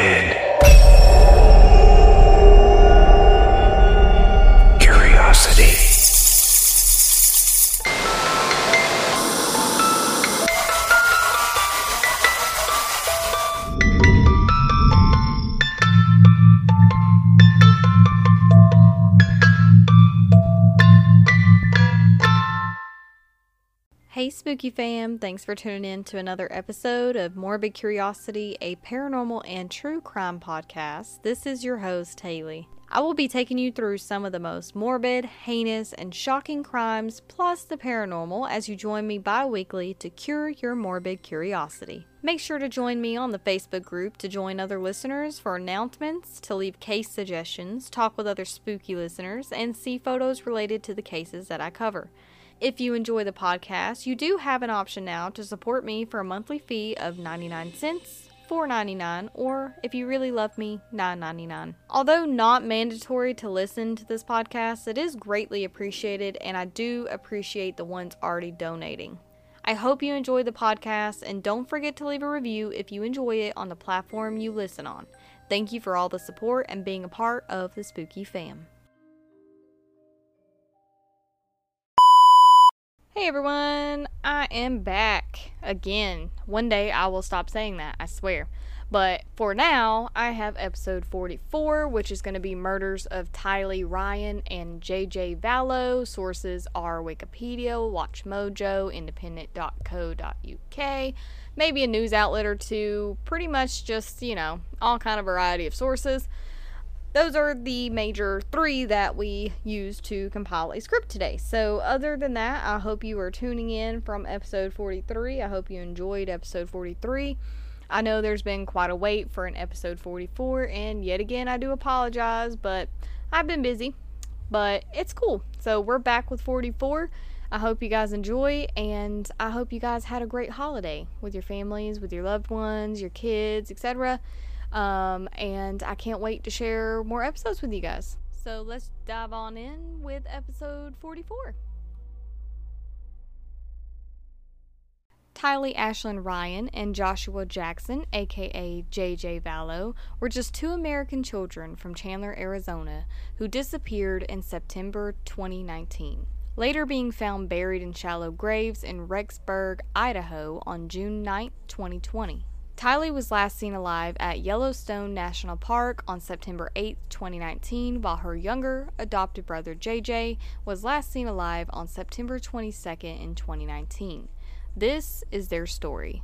Morbid. Spooky fam. Thanks for tuning in to another episode of Morbid Curiosity, a paranormal and true crime podcast. This is your host, Haley. I will be taking you through some of the most morbid, heinous, and shocking crimes, plus the paranormal, as you join me bi weekly to cure your morbid curiosity. Make sure to join me on the Facebook group to join other listeners for announcements, to leave case suggestions, talk with other spooky listeners, and see photos related to the cases that I cover. If you enjoy the podcast, you do have an option now to support me for a monthly fee of 99 cents, $4.99, or if you really love me, $9.99. Although not mandatory to listen to this podcast, it is greatly appreciated, and I do appreciate the ones already donating. I hope you enjoy the podcast, and don't forget to leave a review if you enjoy it on the platform you listen on. Thank you for all the support and being a part of the Spooky fam. Hey everyone, I am back again. One day I will stop saying that, I swear. But for now, I have episode 44, which is going to be Murders of Tylee Ryan and JJ Vallow. Sources are Wikipedia, WatchMojo, Independent.co.uk, maybe a news outlet or two. Pretty much just, you know, all kind of variety of sources those are the major three that we use to compile a script today. So, other than that, I hope you are tuning in from episode 43. I hope you enjoyed episode 43. I know there's been quite a wait for an episode 44, and yet again, I do apologize, but I've been busy. But it's cool. So, we're back with 44. I hope you guys enjoy, and I hope you guys had a great holiday with your families, with your loved ones, your kids, etc. Um, and I can't wait to share more episodes with you guys. So let's dive on in with episode 44. Tylee Ashlyn Ryan and Joshua Jaxon, aka JJ Vallow, were just two American children from Chandler, Arizona, who disappeared in September 2019, later being found buried in shallow graves in Rexburg, Idaho on June 9, 2020. Tylee was last seen alive at Yellowstone National Park on September 8, 2019, while her younger adopted brother JJ was last seen alive on September 22nd in 2019. This is their story.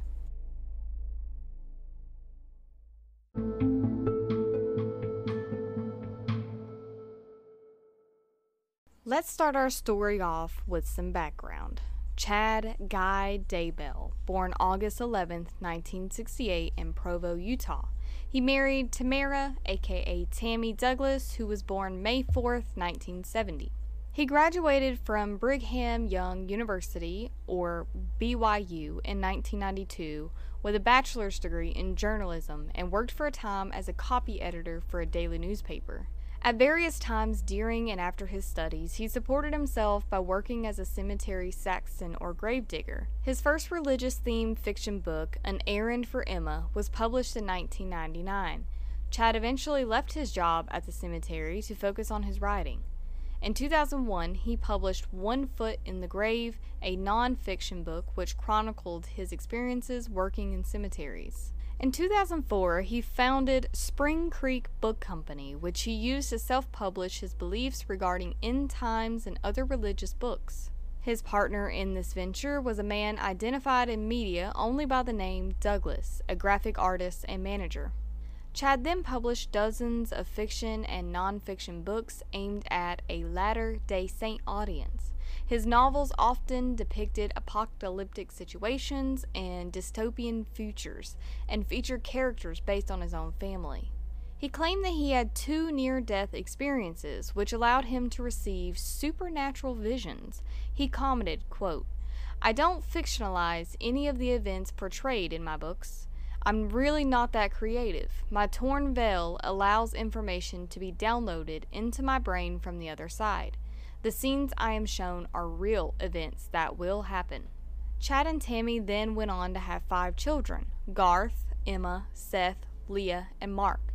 Let's start our story off with some background. Chad Guy Daybell, born August 11, 1968, in Provo, Utah. He married Tamara, aka Tammy Douglas, who was born May 4, 1970. He graduated from Brigham Young University, or BYU, in 1992 with a bachelor's degree in journalism and worked for a time as a copy editor for a daily newspaper. At various times during and after his studies, he supported himself by working as a cemetery sexton or gravedigger. His first religious themed fiction book, An Errand for Emma, was published in 1999. Chad eventually left his job at the cemetery to focus on his writing. In 2001, he published One Foot in the Grave, a non fiction book which chronicled his experiences working in cemeteries. In 2004, he founded Spring Creek Book Company, which he used to self publish his beliefs regarding end times and other religious books. His partner in this venture was a man identified in media only by the name Douglas, a graphic artist and manager. Chad then published dozens of fiction and nonfiction books aimed at a Latter day Saint audience. His novels often depicted apocalyptic situations and dystopian futures and featured characters based on his own family. He claimed that he had two near death experiences, which allowed him to receive supernatural visions. He commented, quote, I don't fictionalize any of the events portrayed in my books. I'm really not that creative. My torn veil allows information to be downloaded into my brain from the other side. The scenes I am shown are real events that will happen. Chad and Tammy then went on to have five children Garth, Emma, Seth, Leah, and Mark.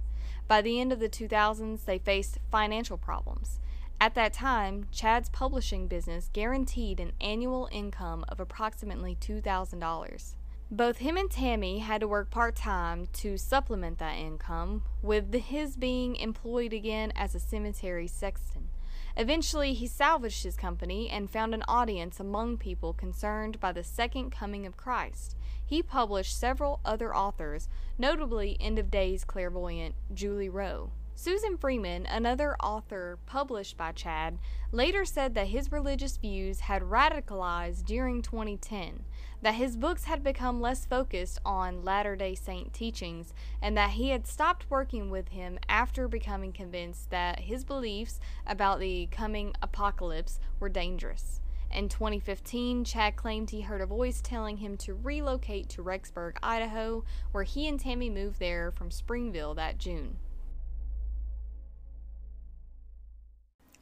By the end of the 2000s, they faced financial problems. At that time, Chad's publishing business guaranteed an annual income of approximately $2,000. Both him and Tammy had to work part time to supplement that income, with his being employed again as a cemetery sexton. Eventually, he salvaged his company and found an audience among people concerned by the second coming of Christ. He published several other authors, notably End of Days clairvoyant Julie Rowe. Susan Freeman, another author published by Chad, later said that his religious views had radicalized during 2010, that his books had become less focused on Latter day Saint teachings, and that he had stopped working with him after becoming convinced that his beliefs about the coming apocalypse were dangerous. In 2015, Chad claimed he heard a voice telling him to relocate to Rexburg, Idaho, where he and Tammy moved there from Springville that June.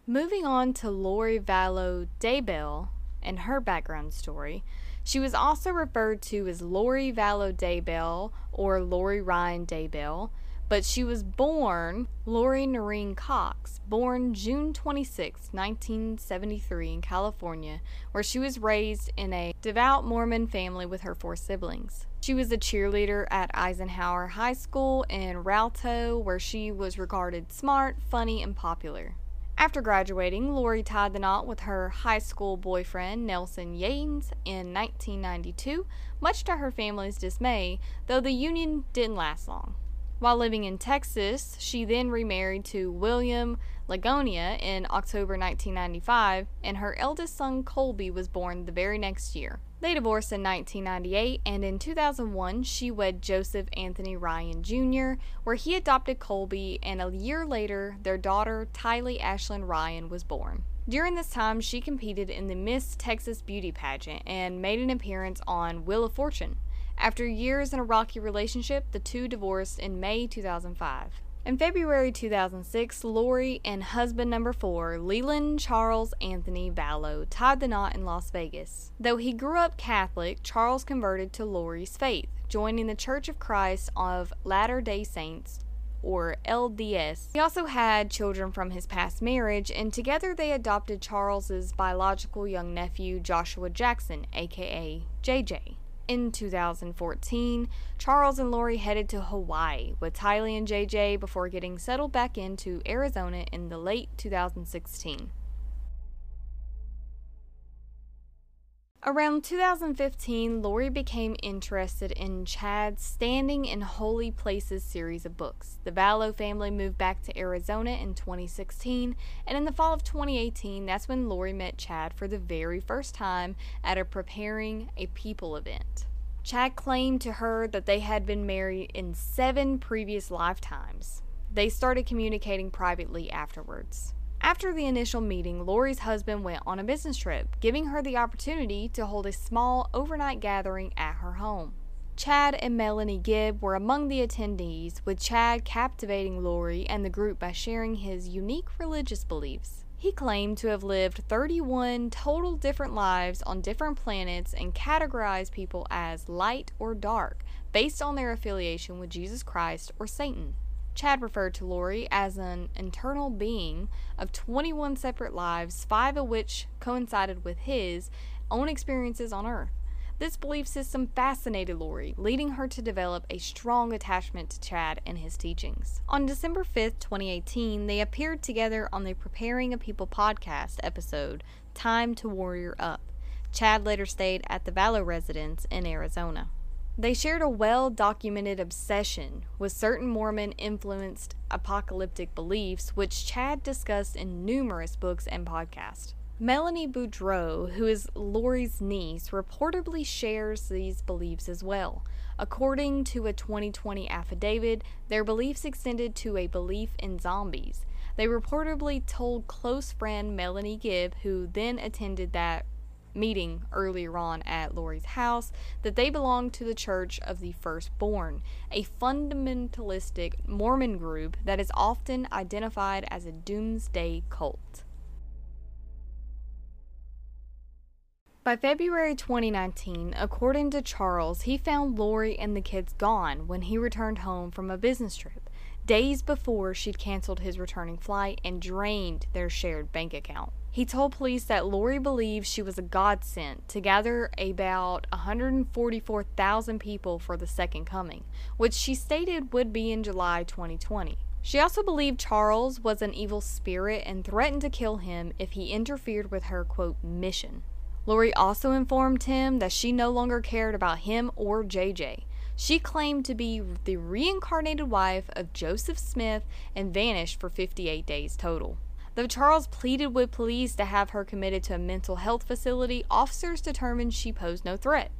Moving on to Lori Vallow Daybell and her background story, she was also referred to as Lori Vallow Daybell or Lori Ryan Daybell, but she was born Lori Noreen Cox, born June 26, 1973, in California, where she was raised in a devout Mormon family with her four siblings. She was a cheerleader at Eisenhower High School in Rialto, where she was regarded smart, funny, and popular. After graduating, Lori tied the knot with her high school boyfriend, Nelson Yanes, in 1992, much to her family's dismay, though the union didn't last long. While living in Texas, she then remarried to William Lagonia in October 1995, and her eldest son Colby was born the very next year. They divorced in 1998, and in 2001, she wed Joseph Anthony Ryan Jr., where he adopted Colby, and a year later, their daughter, Tylee Ashlyn Ryan, was born. During this time, she competed in the Miss Texas Beauty pageant and made an appearance on Wheel of Fortune. After years in a rocky relationship, the two divorced in May 2005. In February 2006, Lori and husband number four, Leland Charles Anthony Vallow, tied the knot in Las Vegas. Though he grew up Catholic, Charles converted to Lori's faith, joining the Church of Christ of Latter day Saints, or LDS. He also had children from his past marriage, and together they adopted Charles's biological young nephew, Joshua Jaxon, aka JJ. In 2014, Charles and Lori headed to Hawaii with Tylee and JJ before getting settled back into Arizona in the late 2016. Around 2015, Lori became interested in Chad's Standing in Holy Places series of books. The Vallow family moved back to Arizona in 2016, and in the fall of 2018, that's when Lori met Chad for the very first time at a Preparing a People event. Chad claimed to her that they had been married in seven previous lifetimes. They started communicating privately afterwards. After the initial meeting, Lori's husband went on a business trip, giving her the opportunity to hold a small overnight gathering at her home. Chad and Melanie Gibb were among the attendees, with Chad captivating Lori and the group by sharing his unique religious beliefs. He claimed to have lived 31 total different lives on different planets and categorized people as light or dark based on their affiliation with Jesus Christ or Satan. Chad referred to Lori as an internal being of 21 separate lives, five of which coincided with his own experiences on Earth. This belief system fascinated Lori, leading her to develop a strong attachment to Chad and his teachings. On December 5th, 2018, they appeared together on the Preparing a People podcast episode, Time to Warrior Up. Chad later stayed at the Vallow residence in Arizona. They shared a well documented obsession with certain Mormon influenced apocalyptic beliefs, which Chad discussed in numerous books and podcasts. Melanie Boudreaux, who is Lori's niece, reportedly shares these beliefs as well. According to a 2020 affidavit, their beliefs extended to a belief in zombies. They reportedly told close friend Melanie Gibb, who then attended that meeting earlier on at Lori's house that they belonged to the Church of the Firstborn, a fundamentalistic Mormon group that is often identified as a doomsday cult. By February 2019, according to Charles, he found Lori and the kids gone when he returned home from a business trip, days before she'd canceled his returning flight and drained their shared bank account. He told police that Lori believed she was a godsend to gather about 144,000 people for the Second Coming, which she stated would be in July 2020. She also believed Charles was an evil spirit and threatened to kill him if he interfered with her, quote, mission. Lori also informed him that she no longer cared about him or JJ. She claimed to be the reincarnated wife of Joseph Smith and vanished for 58 days total. Though Charles pleaded with police to have her committed to a mental health facility, officers determined she posed no threat.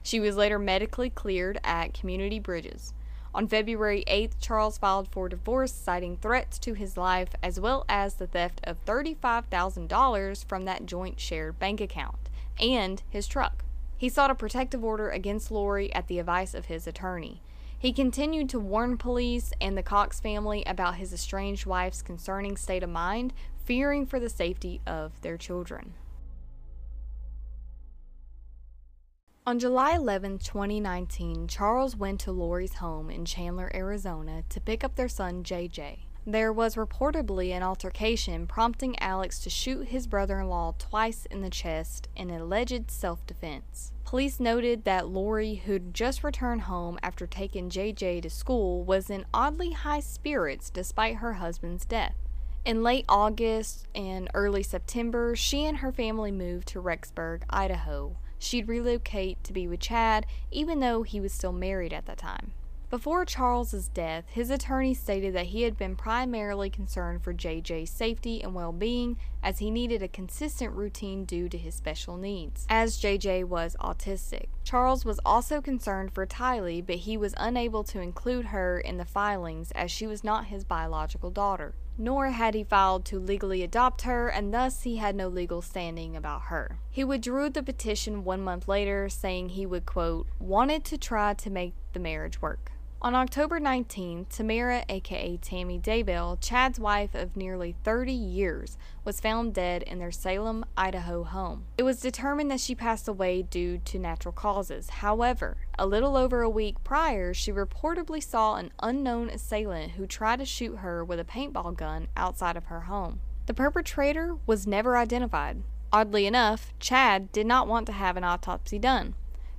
She was later medically cleared at Community Bridges. On February 8th, Charles filed for divorce, citing threats to his life as well as the theft of $35,000 from that joint shared bank account and his truck. He sought a protective order against Lori at the advice of his attorney. He continued to warn police and the Cox family about his estranged wife's concerning state of mind, fearing for the safety of their children. On July 11, 2019, Charles went to Lori's home in Chandler, Arizona to pick up their son JJ. There was reportedly an altercation prompting Alex to shoot his brother in law twice in the chest in alleged self defense. Police noted that Lori, who'd just returned home after taking JJ to school, was in oddly high spirits despite her husband's death. In late August and early September, she and her family moved to Rexburg, Idaho. She'd relocate to be with Chad, even though he was still married at the time. Before Charles's death, his attorney stated that he had been primarily concerned for JJ's safety and well-being as he needed a consistent routine due to his special needs, as JJ was autistic. Charles was also concerned for Tylee, but he was unable to include her in the filings as she was not his biological daughter. Nor had he filed to legally adopt her, and thus he had no legal standing about her. He withdrew the petition one month later, saying he would, quote, wanted to try to make the marriage work. On October 19, Tamara, aka Tammy Daybell, Chad's wife of nearly 30 years, was found dead in their Salem, Idaho home. It was determined that she passed away due to natural causes. However, a little over a week prior, she reportedly saw an unknown assailant who tried to shoot her with a paintball gun outside of her home. The perpetrator was never identified. Oddly enough, Chad did not want to have an autopsy done.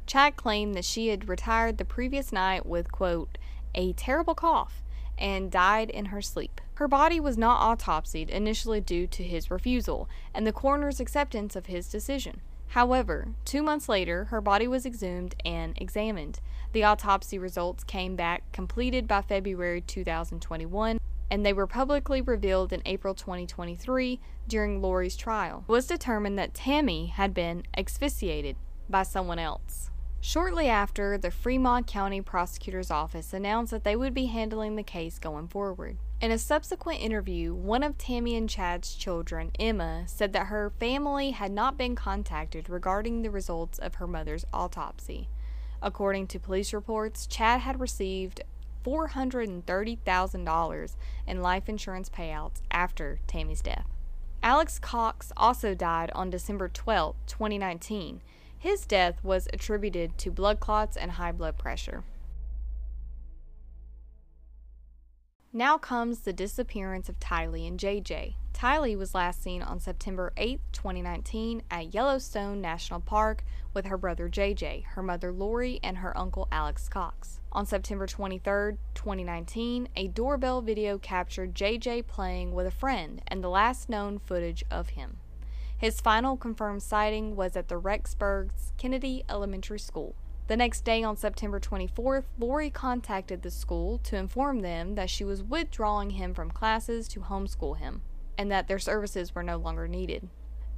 Chad claimed that she had retired the previous night with, quote, a terrible cough and died in her sleep. Her body was not autopsied initially due to his refusal and the coroner's acceptance of his decision. However, two months later, her body was exhumed and examined. The autopsy results came back completed by February 2021, and they were publicly revealed in April 2023 during Lori's trial. It was determined that Tammy had been asphyxiated by someone else. Shortly after, the Fremont County Prosecutor's Office announced that they would be handling the case going forward. In a subsequent interview, one of Tammy and Chad's children, Emma, said that her family had not been contacted regarding the results of her mother's autopsy. According to police reports, Chad had received $430,000 in life insurance payouts after Tammy's death. Alex Cox also died on December 12, 2019 his death was attributed to blood clots and high blood pressure. Now comes the disappearance of Tylee and JJ. Tylee was last seen on September 8, 2019, at Yellowstone National Park with her brother JJ, her mother Lori, and her uncle Alex Cox. On September 23, 2019, a doorbell video captured JJ playing with a friend and the last known footage of him. His final confirmed sighting was at the Rexburg's Kennedy Elementary School. The next day, on September 24th, Lori contacted the school to inform them that she was withdrawing him from classes to homeschool him and that their services were no longer needed.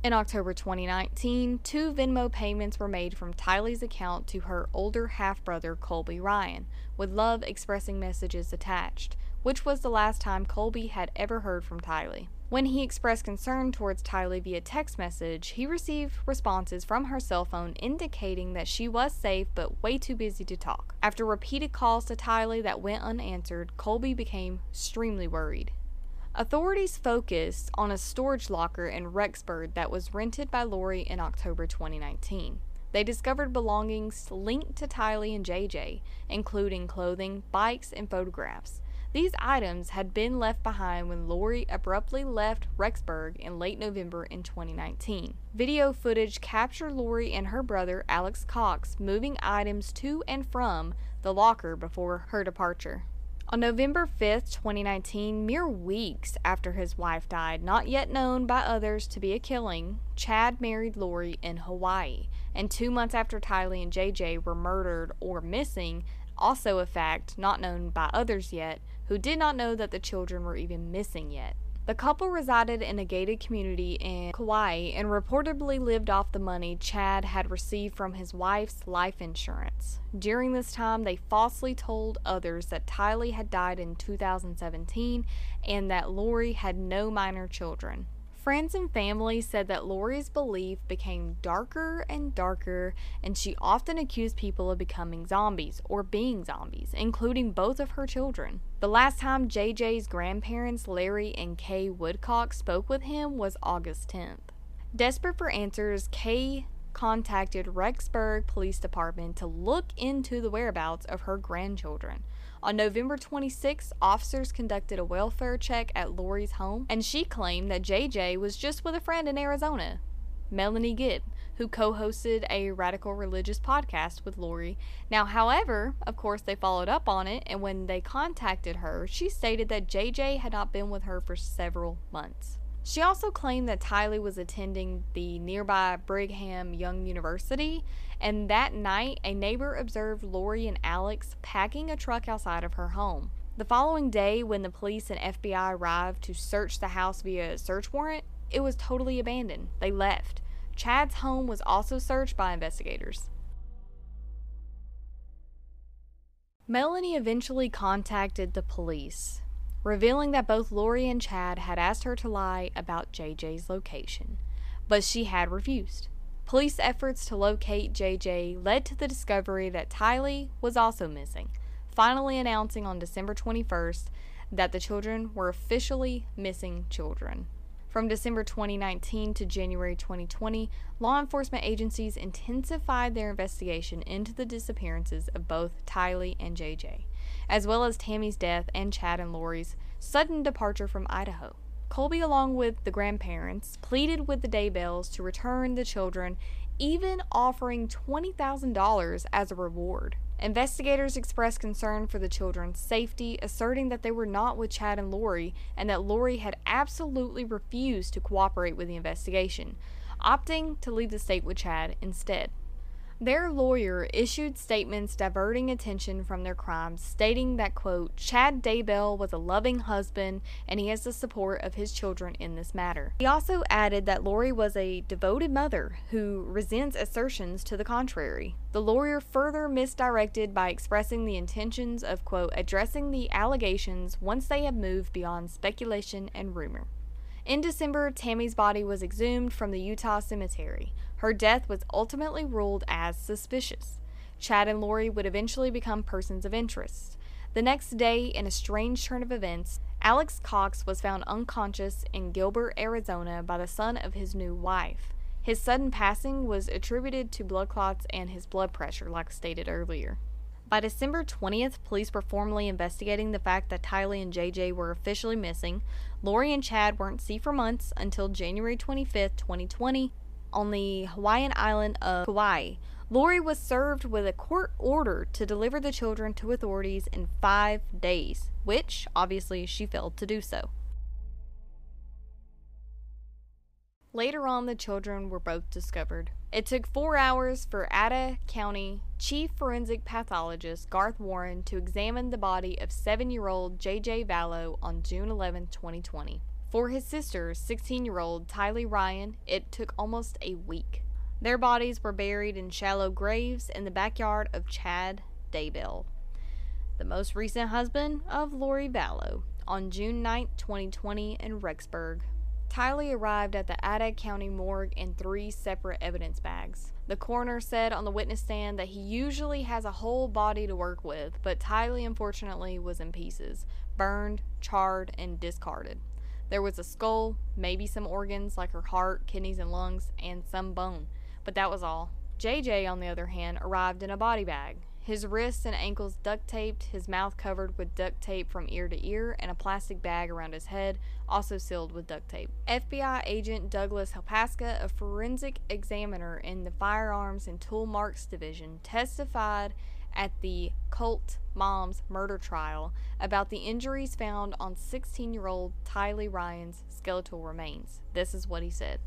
In October 2019, two Venmo payments were made from Tylee's account to her older half brother, Colby Ryan, with love expressing messages attached, which was the last time Colby had ever heard from Tylee. When he expressed concern towards Tylee via text message, he received responses from her cell phone indicating that she was safe but way too busy to talk. After repeated calls to Tylee that went unanswered, Colby became extremely worried. Authorities focused on a storage locker in Rexburg that was rented by Lori in October 2019. They discovered belongings linked to Tylee and JJ, including clothing, bikes, and photographs. These items had been left behind when Lori abruptly left Rexburg in late November in 2019. Video footage captured Lori and her brother Alex Cox moving items to and from the locker before her departure. On November 5, 2019, mere weeks after his wife died, not yet known by others to be a killing, Chad married Lori in Hawaii. And two months after Tylee and JJ were murdered or missing, also a fact not known by others yet, who did not know that the children were even missing yet. The couple resided in a gated community in Kauai and reportedly lived off the money Chad had received from his wife's life insurance. During this time, they falsely told others that Tylee had died in 2017 and that Lori had no minor children. Friends and family said that Lori's belief became darker and darker, and she often accused people of becoming zombies or being zombies, including both of her children. The last time JJ's grandparents, Larry and Kay Woodcock, spoke with him was August 10th. Desperate for answers, Kay contacted Rexburg Police Department to look into the whereabouts of her grandchildren. On November 26, officers conducted a welfare check at Lori's home, and she claimed that JJ was just with a friend in Arizona, Melanie Gibb, who co hosted a radical religious podcast with Lori. Now, however, of course, they followed up on it, and when they contacted her, she stated that JJ had not been with her for several months. She also claimed that Tylee was attending the nearby Brigham Young University, and that night a neighbor observed Lori and Alex packing a truck outside of her home. The following day, when the police and FBI arrived to search the house via a search warrant, it was totally abandoned. They left. Chad's home was also searched by investigators. Melanie eventually contacted the police revealing that both Lori and Chad had asked her to lie about JJ's location, but she had refused. Police efforts to locate JJ led to the discovery that Tylee was also missing, finally announcing on December 21st that the children were officially missing children. From December 2019 to January 2020, law enforcement agencies intensified their investigation into the disappearances of both Tylee and JJ as well as Tammy's death and Chad and Lori's sudden departure from Idaho. Colby, along with the grandparents, pleaded with the Daybells to return the children, even offering $20,000 as a reward. Investigators expressed concern for the children's safety, asserting that they were not with Chad and Lori and that Lori had absolutely refused to cooperate with the investigation, opting to leave the state with Chad instead. Their lawyer issued statements diverting attention from their crimes, stating that, quote, Chad Daybell was a loving husband and he has the support of his children in this matter. He also added that Lori was a devoted mother who resents assertions to the contrary. The lawyer further misdirected by expressing the intentions of, quote, addressing the allegations once they have moved beyond speculation and rumor. In December, Tammy's body was exhumed from the Utah cemetery. Her death was ultimately ruled as suspicious. Chad and Lori would eventually become persons of interest. The next day, in a strange turn of events, Alex Cox was found unconscious in Gilbert, Arizona by the son of his new wife. His sudden passing was attributed to blood clots and his blood pressure, like stated earlier. By December 20th, police were formally investigating the fact that Tylee and JJ were officially missing. Lori and Chad weren't seen for months until January 25th, 2020, on the Hawaiian island of Kauai. Lori was served with a court order to deliver the children to authorities in five days, which obviously she failed to do so. Later on, the children were both discovered. It took four hours for Ada County Chief Forensic Pathologist Garth Warren to examine the body of seven year old J.J. Vallow on June 11, 2020. For his sister, 16 year old Tylee Ryan, it took almost a week. Their bodies were buried in shallow graves in the backyard of Chad Daybell, the most recent husband of Lori Vallow, on June 9, 2020, in Rexburg. Tylee arrived at the Ada County morgue in three separate evidence bags. The coroner said on the witness stand that he usually has a whole body to work with, but Tylee unfortunately was in pieces, burned, charred, and discarded. There was a skull, maybe some organs like her heart, kidneys, and lungs, and some bone, but that was all. JJ, on the other hand, arrived in a body bag. His wrists and ankles duct taped, his mouth covered with duct tape from ear to ear, and a plastic bag around his head, also sealed with duct tape. FBI agent Douglas Halepaska, a forensic examiner in the Firearms and Tool Marks Division, testified at the Cult Mom's murder trial about the injuries found on 16 year old Tylee Ryan's skeletal remains. This is what he said.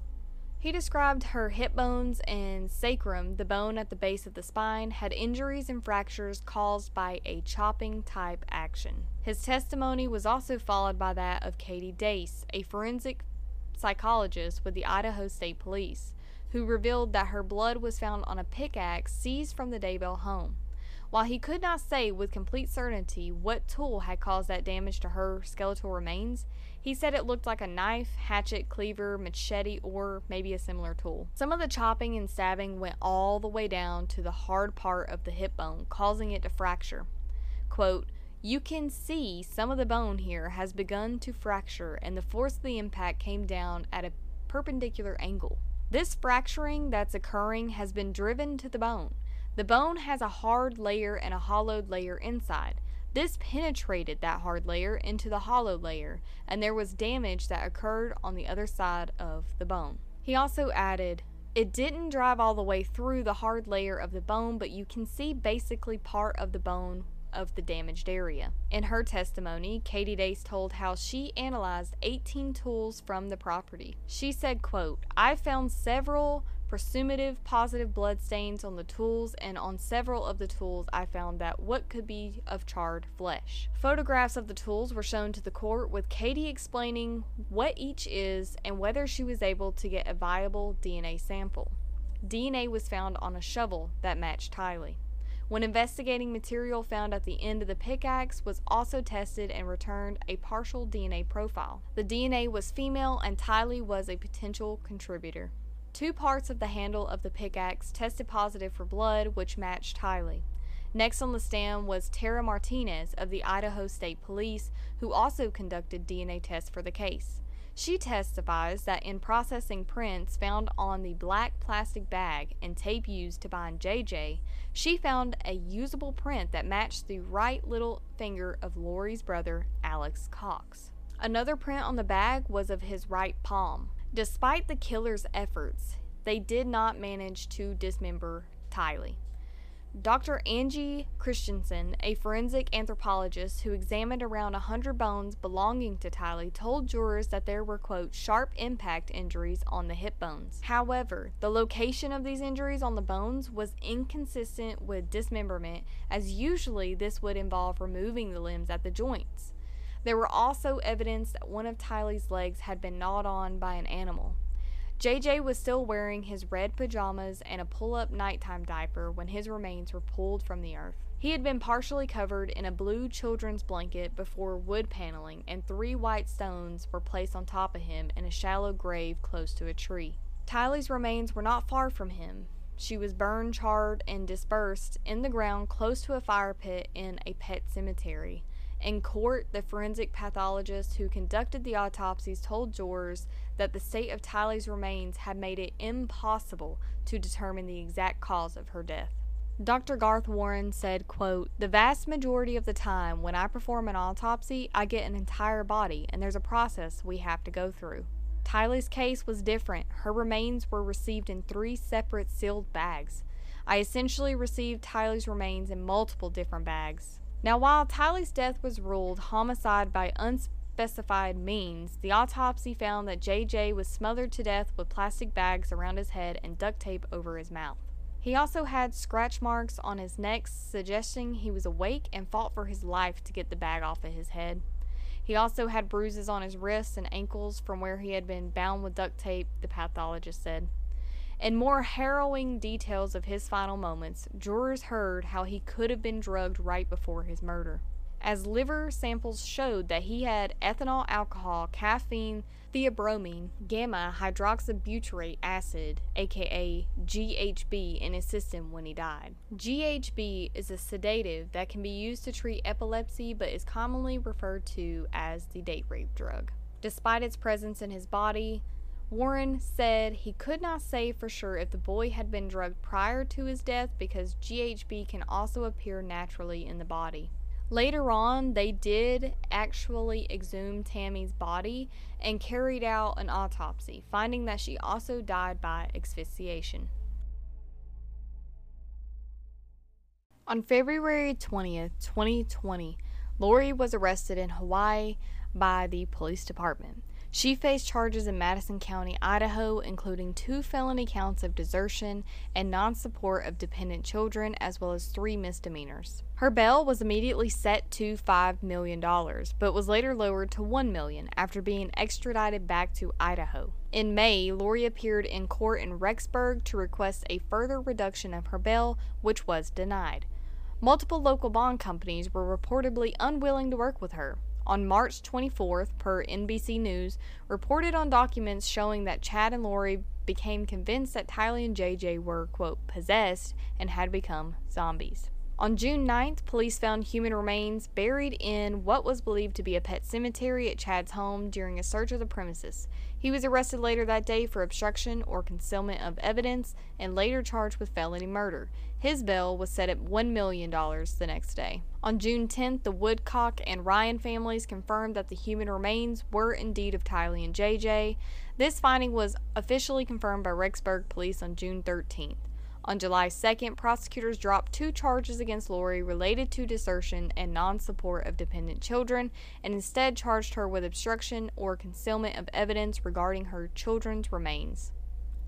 He described her hip bones and sacrum, the bone at the base of the spine, had injuries and fractures caused by a chopping type action. His testimony was also followed by that of Katie Dace, a forensic psychologist with the Idaho State Police, who revealed that her blood was found on a pickaxe seized from the Daybell home. While he could not say with complete certainty what tool had caused that damage to her skeletal remains, he said it looked like a knife, hatchet, cleaver, machete, or maybe a similar tool. Some of the chopping and stabbing went all the way down to the hard part of the hip bone, causing it to fracture. Quote, you can see some of the bone here has begun to fracture, and the force of the impact came down at a perpendicular angle. This fracturing that's occurring has been driven to the bone. The bone has a hard layer and a hollowed layer inside. This penetrated that hard layer into the hollow layer, and there was damage that occurred on the other side of the bone. He also added, it didn't drive all the way through the hard layer of the bone, but you can see basically part of the bone of the damaged area. In her testimony, Katie Dace told how she analyzed 18 tools from the property. She said, quote, I found several presumptive positive blood stains on the tools, and on several of the tools, I found that what could be of charred flesh. Photographs of the tools were shown to the court, with Katie explaining what each is and whether she was able to get a viable DNA sample. DNA was found on a shovel that matched Tylee. When investigating material found at the end of the pickaxe was also tested and returned a partial DNA profile. The DNA was female and Tylee was a potential contributor. Two parts of the handle of the pickaxe tested positive for blood, which matched Tylee. Next on the stand was Tara Martinez of the Idaho State Police, who also conducted DNA tests for the case. She testifies that in processing prints found on the black plastic bag and tape used to bind JJ, she found a usable print that matched the right little finger of Lori's brother, Alex Cox. Another print on the bag was of his right palm. Despite the killer's efforts, they did not manage to dismember Tylee. Dr. Angie Christensen, a forensic anthropologist who examined around 100 bones belonging to Tylee, told jurors that there were, quote, sharp impact injuries on the hip bones. However, the location of these injuries on the bones was inconsistent with dismemberment, as usually this would involve removing the limbs at the joints. There were also evidence that one of Tylee's legs had been gnawed on by an animal. JJ was still wearing his red pajamas and a pull up nighttime diaper when his remains were pulled from the earth. He had been partially covered in a blue children's blanket before wood paneling, and three white stones were placed on top of him in a shallow grave close to a tree. Tylee's remains were not far from him. She was burned, charred, and dispersed in the ground close to a fire pit in a pet cemetery. In court, the forensic pathologist who conducted the autopsies told jurors that the state of Tylee's remains had made it impossible to determine the exact cause of her death. Dr. Garth Warren said, quote, The vast majority of the time when I perform an autopsy, I get an entire body, and there's a process we have to go through. Tylee's case was different. Her remains were received in three separate sealed bags. I essentially received Tylee's remains in multiple different bags. Now, while Tylee's death was ruled homicide by unspecified means, the autopsy found that JJ was smothered to death with plastic bags around his head and duct tape over his mouth. He also had scratch marks on his neck, suggesting he was awake and fought for his life to get the bag off of his head. He also had bruises on his wrists and ankles from where he had been bound with duct tape, the pathologist said. In more harrowing details of his final moments, jurors heard how he could have been drugged right before his murder. As liver samples showed that he had ethanol alcohol, caffeine, theobromine, gamma hydroxybutyrate acid, aka GHB, in his system when he died. GHB is a sedative that can be used to treat epilepsy but is commonly referred to as the date rape drug. Despite its presence in his body, Warren said he could not say for sure if the boy had been drugged prior to his death because GHB can also appear naturally in the body. Later on, they did actually exhume Tammy's body and carried out an autopsy, finding that she also died by asphyxiation. On February 20th, 2020, Lori was arrested in Hawaii by the police department. She faced charges in Madison County, Idaho, including two felony counts of desertion and non support of dependent children, as well as three misdemeanors. Her bail was immediately set to $5 million, but was later lowered to 1 million after being extradited back to Idaho. In May, Lori appeared in court in Rexburg to request a further reduction of her bail, which was denied. Multiple local bond companies were reportedly unwilling to work with her on March 24th, per NBC News, reported on documents showing that Chad and Lori became convinced that Tylee and JJ were, quote, possessed and had become zombies. On June 9th, police found human remains buried in what was believed to be a pet cemetery at Chad's home during a search of the premises. He was arrested later that day for obstruction or concealment of evidence and later charged with felony murder. His bail was set at $1 million the next day. On June 10th, the Woodcock and Ryan families confirmed that the human remains were indeed of Tylee and JJ. This finding was officially confirmed by Rexburg police on June 13th. On July 2nd, prosecutors dropped two charges against Lori related to desertion and non support of dependent children and instead charged her with obstruction or concealment of evidence regarding her children's remains.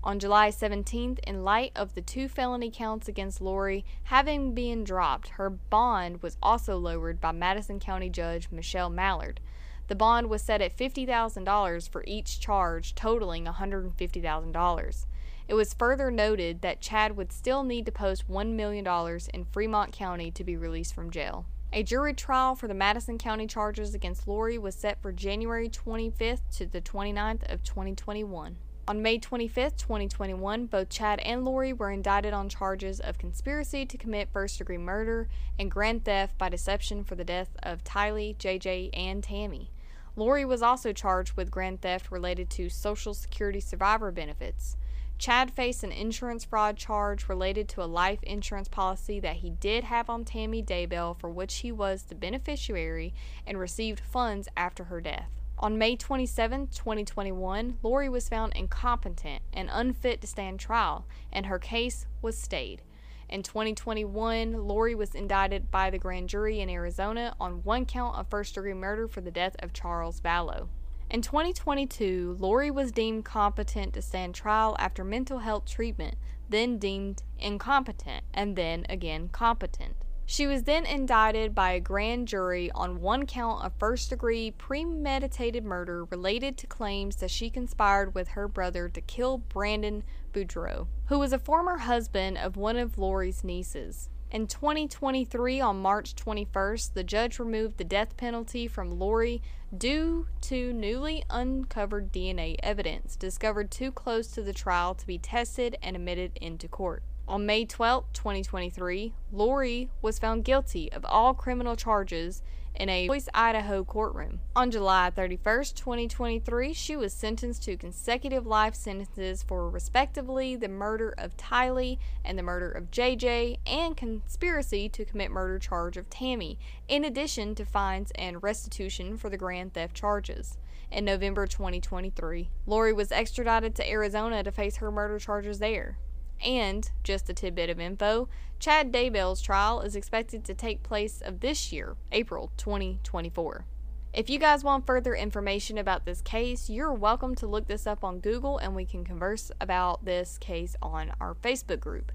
On July 17th, in light of the two felony counts against Lori having been dropped, her bond was also lowered by Madison County Judge Michelle Mallard. The bond was set at $50,000 for each charge, totaling $150,000. It was further noted that Chad would still need to post $1 million in Fremont County to be released from jail. A jury trial for the Madison County charges against Lori was set for January 25th to the 29th of 2021. On May 25, 2021, both Chad and Lori were indicted on charges of conspiracy to commit first degree murder and grand theft by deception for the death of Tylee, JJ, and Tammy. Lori was also charged with grand theft related to Social Security survivor benefits. Chad faced an insurance fraud charge related to a life insurance policy that he did have on Tammy Daybell, for which he was the beneficiary and received funds after her death. On May 27, 2021, Lori was found incompetent and unfit to stand trial, and her case was stayed. In 2021, Lori was indicted by the grand jury in Arizona on one count of first degree murder for the death of Charles Vallow. In 2022, Lori was deemed competent to stand trial after mental health treatment, then deemed incompetent, and then again competent. She was then indicted by a grand jury on one count of first degree premeditated murder related to claims that she conspired with her brother to kill Brandon Boudreaux, who was a former husband of one of Lori's nieces. In 2023, on March 21st, the judge removed the death penalty from Lori due to newly uncovered DNA evidence discovered too close to the trial to be tested and admitted into court. On May 12, 2023, Lori was found guilty of all criminal charges in a Boise, Idaho courtroom. On July 31, 2023, she was sentenced to consecutive life sentences for respectively the murder of Tylee and the murder of JJ and conspiracy to commit murder charge of Tammy, in addition to fines and restitution for the grand theft charges. In November 2023, Lori was extradited to Arizona to face her murder charges there. And, just a tidbit of info, Chad Daybell's trial is expected to take place of this year, April 2024. If you guys want further information about this case, you're welcome to look this up on Google and we can converse about this case on our Facebook group.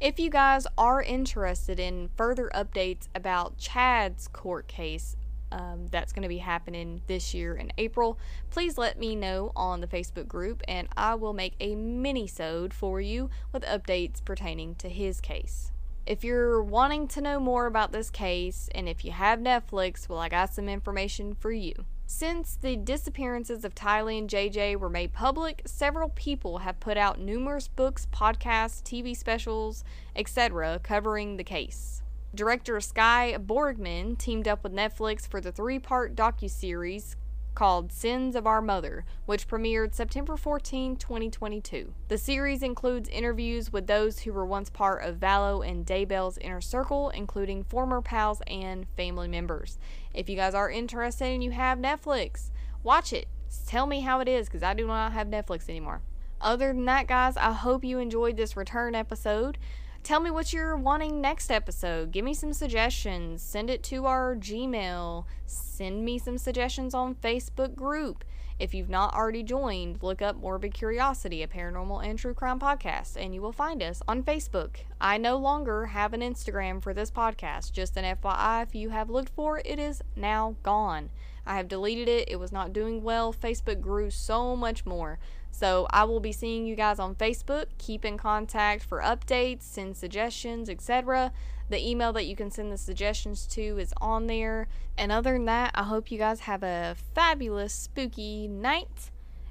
If you guys are interested in further updates about Chad's court case, um, that's going to be happening this year in April, please let me know on the Facebook group and I will make a mini-sode for you with updates pertaining to his case. If you're wanting to know more about this case and if you have Netflix, well, I got some information for you. Since the disappearances of Tylee and JJ were made public, several people have put out numerous books, podcasts, TV specials, etc., covering the case. Director Skye Borgman teamed up with Netflix for the three-part docu-series called Sins of Our Mother, which premiered September 14, 2022. The series includes interviews with those who were once part of Vallow and Daybell's inner circle, including former pals and family members. If you guys are interested and you have Netflix, watch it. Tell me how it is because I do not have Netflix anymore. Other than that, guys, I hope you enjoyed this return episode. Tell me what you're wanting next episode. Give me some suggestions. Send it to our Gmail. Send me some suggestions on Facebook group. If you've not already joined, look up Morbid Curiosity, a paranormal and true crime podcast, and you will find us on Facebook. I no longer have an Instagram for this podcast. Just an FYI, if you have looked for it, it is now gone. I have deleted it. It was not doing well. Facebook grew so much more. So I will be seeing you guys on Facebook. Keep in contact for updates, send suggestions, etc. The email that you can send the suggestions to is on there. And other than that, I hope you guys have a fabulous, spooky night.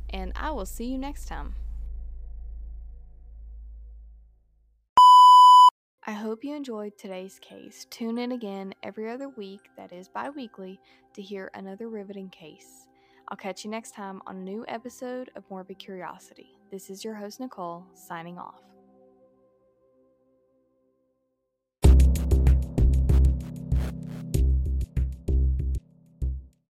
And I will see you next time. I hope you enjoyed today's case. Tune in again every other week, that is bi weekly, to hear another riveting case. I'll catch you next time on a new episode of Morbid Curiosity. This is your host, Nicole, signing off.